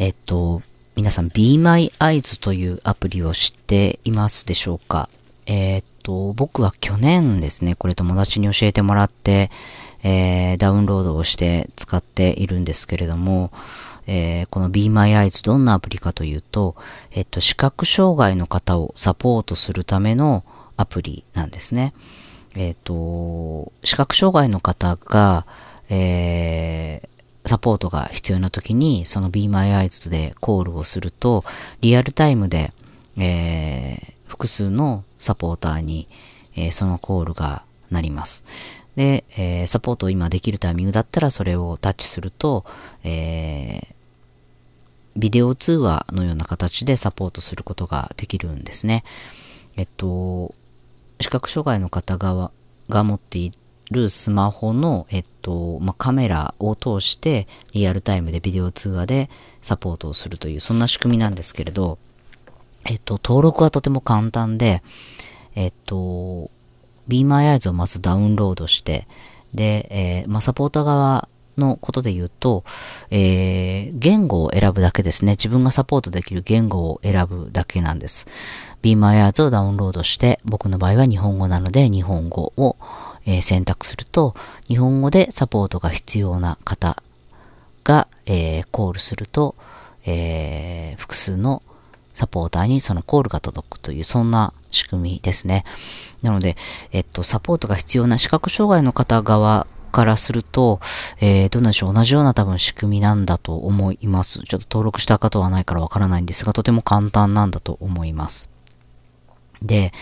えっと、皆さん Be My Eyes というアプリを知っていますでしょうか？え、っと、僕は去年ですね、これ友達に教えてもらって、えー、ダウンロードをして使っているんですけれども、えー、この Be My Eyes どんなアプリかというと、えっと、視覚障害の方をサポートするためのアプリなんですね。えっ、と、視覚障害の方が、えー、サポートが必要な時に、その Be My Eyes でコールをすると、リアルタイムで、えー、複数のサポーターに、えー、そのコールがなります。で、えー、サポートを今できるタイミングだったらそれをタッチすると、えー、ビデオ通話のような形でサポートすることができるんですね。えっと、視覚障害の方側が持っているスマホの、えっと、まあ、カメラを通してリアルタイムでビデオ通話でサポートをするという、そんな仕組みなんですけれど、えっと、登録はとても簡単で、えっと、Be My Eyes をまずダウンロードして、で、えー、まあ、サポーター側のことで言うと、えー、言語を選ぶだけですね。自分がサポートできる言語を選ぶだけなんです。Be My Eyes をダウンロードして、僕の場合は日本語なので日本語を、え、選択すると、日本語でサポートが必要な方が、え、コールすると、え、複数のサポーターにそのコールが届くという、そんな仕組みですね。なので、えっと、サポートが必要な視覚障害の方側からすると、えー、どうなんでしょう、同じような多分仕組みなんだと思います。ちょっと登録した方はないからわからないんですが、とても簡単なんだと思います。で、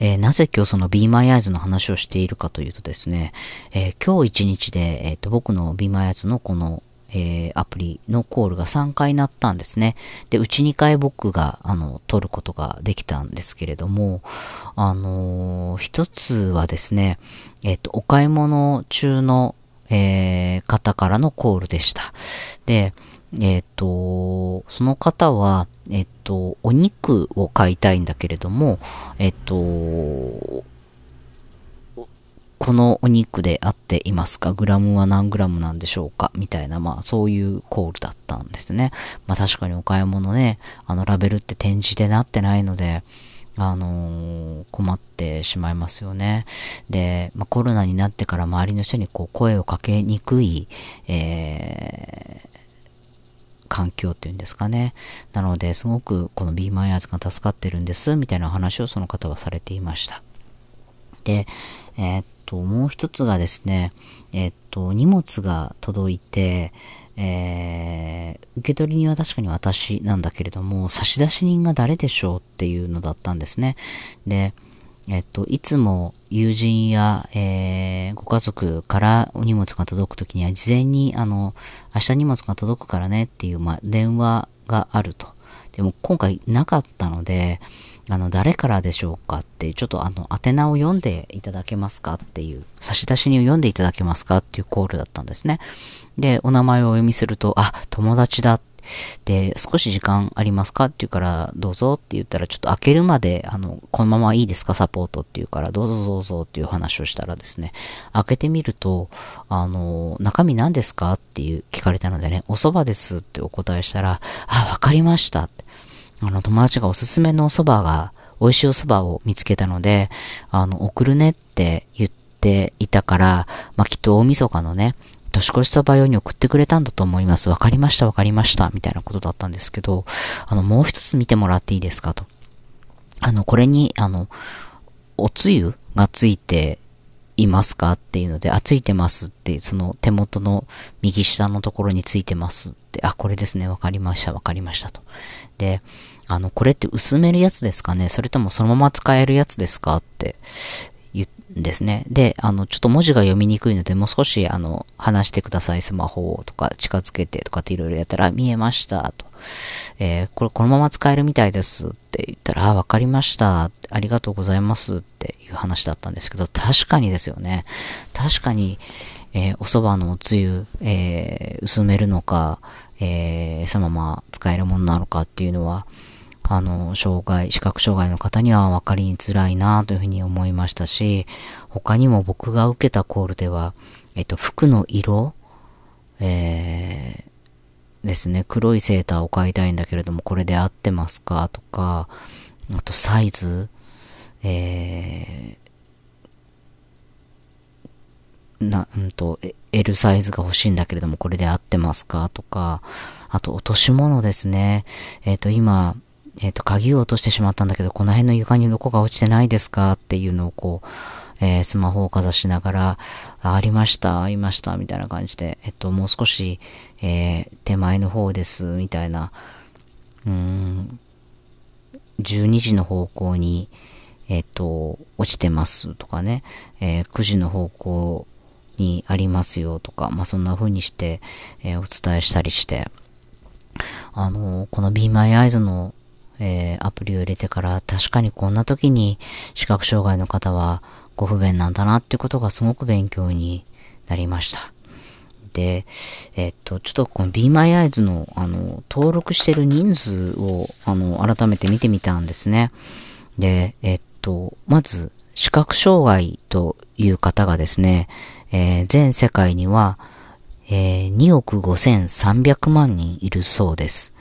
えー、なぜ今日その Be My Eyes の話をしているかというとですね、えー、今日一日で、え、ー、と、僕の Be My Eyes のこのえー、アプリのコールが3回なったんですね。で、うち2回僕が、あの、取ることができたんですけれども、あのー、一つはですね、えっ、と、お買い物中の、えー、方からのコールでした。で、えっ、と、その方は、えっ、と、お肉を買いたいんだけれども、えっ、と、このお肉で合っていますか？グラムは何グラムなんでしょうか？みたいな、まあそういうコールだったんですね。まあ確かにお買い物ね、あのラベルって展示でなってないので、あのー、困ってしまいますよね。で、まあ、コロナになってから周りの人にこう声をかけにくい、えー、環境っていうんですかね。なので、すごくこの Be My Eyes が助かってるんです、みたいな話をその方はされていました。で、えー、っと、もう一つがですね、えー、っと、荷物が届いて、えー、受け取り人は確かに私なんだけれども、差出人が誰でしょうっていうのだったんですね。で、えっと、いつも友人や、えー、ご家族からお荷物が届くときには事前に、あの、明日荷物が届くからねっていう、まあ、電話があると。でも今回なかったので、あの、誰からでしょうかっていう、ちょっとあの、宛名を読んでいただけますかっていう、差出人を読んでいただけますかっていうコールだったんですね。で、お名前をお読みすると、あ、友達だ。で、少し時間ありますか？って言うから、どうぞって言ったら、ちょっと開けるまで、あの、このままいいですか？サポートって言うから、どうぞどうぞっていう話をしたらですね、開けてみると、あの、中身何ですか？っていう聞かれたのでね、お蕎麦ですってお答えしたら、あ、わかりました。って。あの、友達がおすすめのお蕎麦が、美味しいお蕎麦を見つけたので、あの、送るねって言っていたから、まあ、きっと大晦日のね、年越しそば用に送ってくれたんだと思います。わかりました、わかりました。みたいなことだったんですけど、あの、もう一つ見てもらっていいですか？と。あの、これに、あの、おつゆがついていますか？っていうので、あ、ついてますって、その手元の右下のところについてますって、あ、これですね、わかりました、わかりましたと。で、あの、これって薄めるやつですかね？それともそのまま使えるやつですか？ってですね。で、あの、ちょっと文字が読みにくいので、もう少し、あの、話してください、スマホをとか、近づけてとかっていろいろやったら、見えました、と。えー、これこのまま使えるみたいですって言ったら、あ、わかりました。ありがとうございますっていう話だったんですけど、確かにですよね。確かに、えー、お蕎麦のおつゆ、えー、薄めるのか、えー、そのまま使えるものなのかっていうのは、あの、障害、視覚障害の方には分かりづらいなというふうに思いましたし、他にも僕が受けたコールでは、えっと、服の色、えー、ですね、黒いセーターを買いたいんだけれども、これで合ってますかとか、あとサイズ、えー、な、うんと、L サイズが欲しいんだけれども、これで合ってますかとか、あと落とし物ですね。えっ、ー、と、今、えっ、ー、と、鍵を落としてしまったんだけど、この辺の床にどこが落ちてないですかっていうのをこう、えー、スマホをかざしながら、ありました、ありました、みたいな感じで、えっと、もう少し、えー、手前の方です、みたいな、うーん、12時の方向に、えっと、落ちてますとかね、えー、9時の方向にありますよとか、まあ、そんな風にして、え、お伝えしたりして、あの、この Be My Eyes の、えー、アプリを入れてから確かにこんな時に視覚障害の方はご不便なんだなってことがすごく勉強になりました。で、えっと、ちょっとこの Be My Eyes の、あの、登録してる人数を、あの、改めて見てみたんですね。で、えっと、まず、視覚障害という方がですね、えー、全世界には、えー、2億5300万人いるそうです。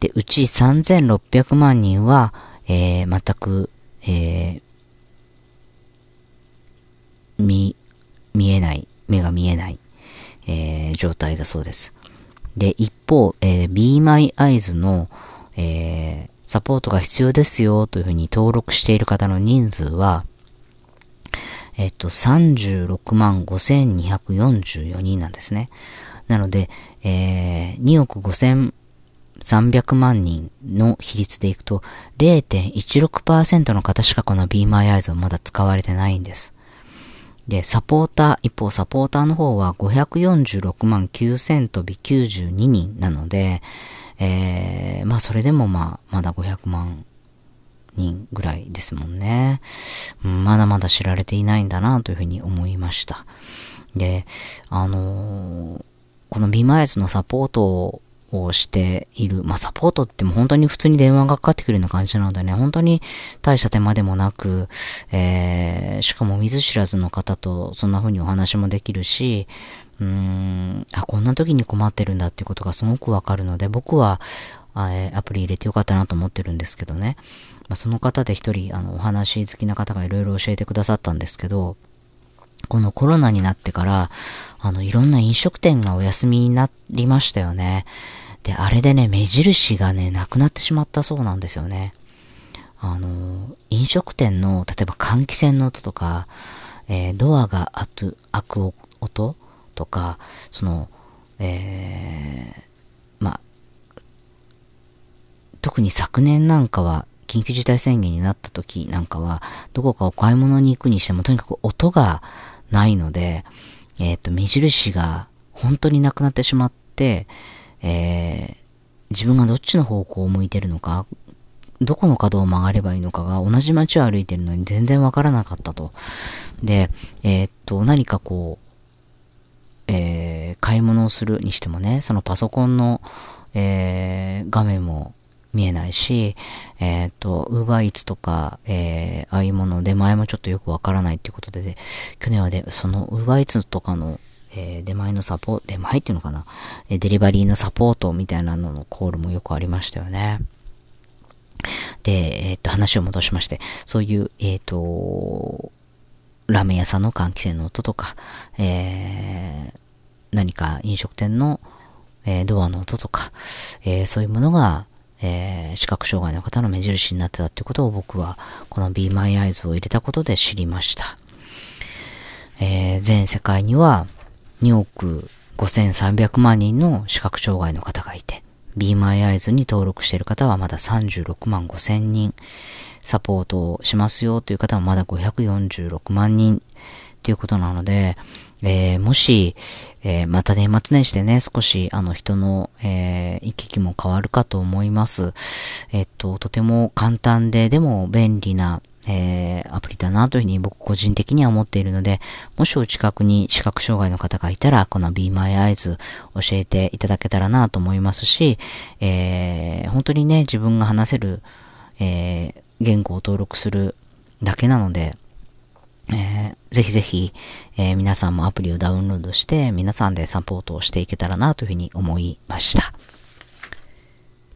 で、うち3600万人は、えー、全く、えー、見、見えない、目が見えない、えー、状態だそうです。で、一方、えー、Be My Eyes の、えー、サポートが必要ですよというふうに登録している方の人数は、えっと、36万5244人なんですね。なので、えー、2億5000 300万人の比率でいくと、0.16%の方しかこの Be My Eyes をまだ使われてないんです。で、サポーター、一方サポーターの方は546万9000飛び92人なので、えー、まあそれでもまあ、まだ500万人ぐらいですもんね。まだまだ知られていないんだなというふうに思いました。で、あのー、このビマイスのサポートをしている。まあ、サポートっても本当に普通に電話がかかってくるような感じなのでね、本当に大した手間でもなく、えー、しかも見ず知らずの方とそんな風にお話もできるし、うーん、あ、こんな時に困ってるんだっていうことがすごくわかるので、僕は、えアプリ入れてよかったなと思ってるんですけどね。まあ、その方で一人、あの、お話好きな方がいろいろ教えてくださったんですけど、このコロナになってから、あの、いろんな飲食店がお休みになりましたよね。で、あれでね、目印がね、なくなってしまったそうなんですよね。あの、飲食店の、例えば換気扇の音とか、えー、ドアが開く、音とか、その、えー、ま特に昨年なんかは、緊急事態宣言になった時なんかは、どこかお買い物に行くにしても、とにかく音がないので、えっ、ー、と、目印が本当になくなってしまって、えー、自分がどっちの方向を向いてるのか、どこの角を曲がればいいのかが同じ街を歩いてるのに全然わからなかったと。で、えー、っと、何かこう、えー、買い物をするにしてもね、そのパソコンの、えー、画面も見えないし、えっ、ー、と、ウーバーイーツとか、えー、ああいうもの、出前もちょっとよくわからないっていうことで、で去年はで、そのウーバーイーツとかの、えー、出前のサポート、出前っていうのかな、えデリバリーのサポートみたいなののコールもよくありましたよね。で、えっ、と、話を戻しまして、そういう、えっ、と、ラーメン屋さんの換気扇の音とか、えー、何か飲食店の、えー、ドアの音とか、えー、そういうものが、えー、視覚障害の方の目印になってたってことを僕はこの Be My Eyes を入れたことで知りました。えー、全世界には2億5300万人の視覚障害の方がいて、Be My Eyes に登録している方はまだ36万5千人、サポートをしますよという方はまだ546万人ということなので、えー、もし、えー、また年末年始でね、少し、あの、人の、えー、行き来も変わるかと思います。えっと、とても簡単で、でも便利な、えー、アプリだなというふうに僕個人的には思っているので、もしお近くに視覚障害の方がいたら、この Be My Eyes 教えていただけたらなと思いますし、えー、本当にね、自分が話せる、えー、言語を登録するだけなので、えー、ぜひぜひ、えー、皆さんもアプリをダウンロードして、皆さんでサポートをしていけたらなというふうに思いました。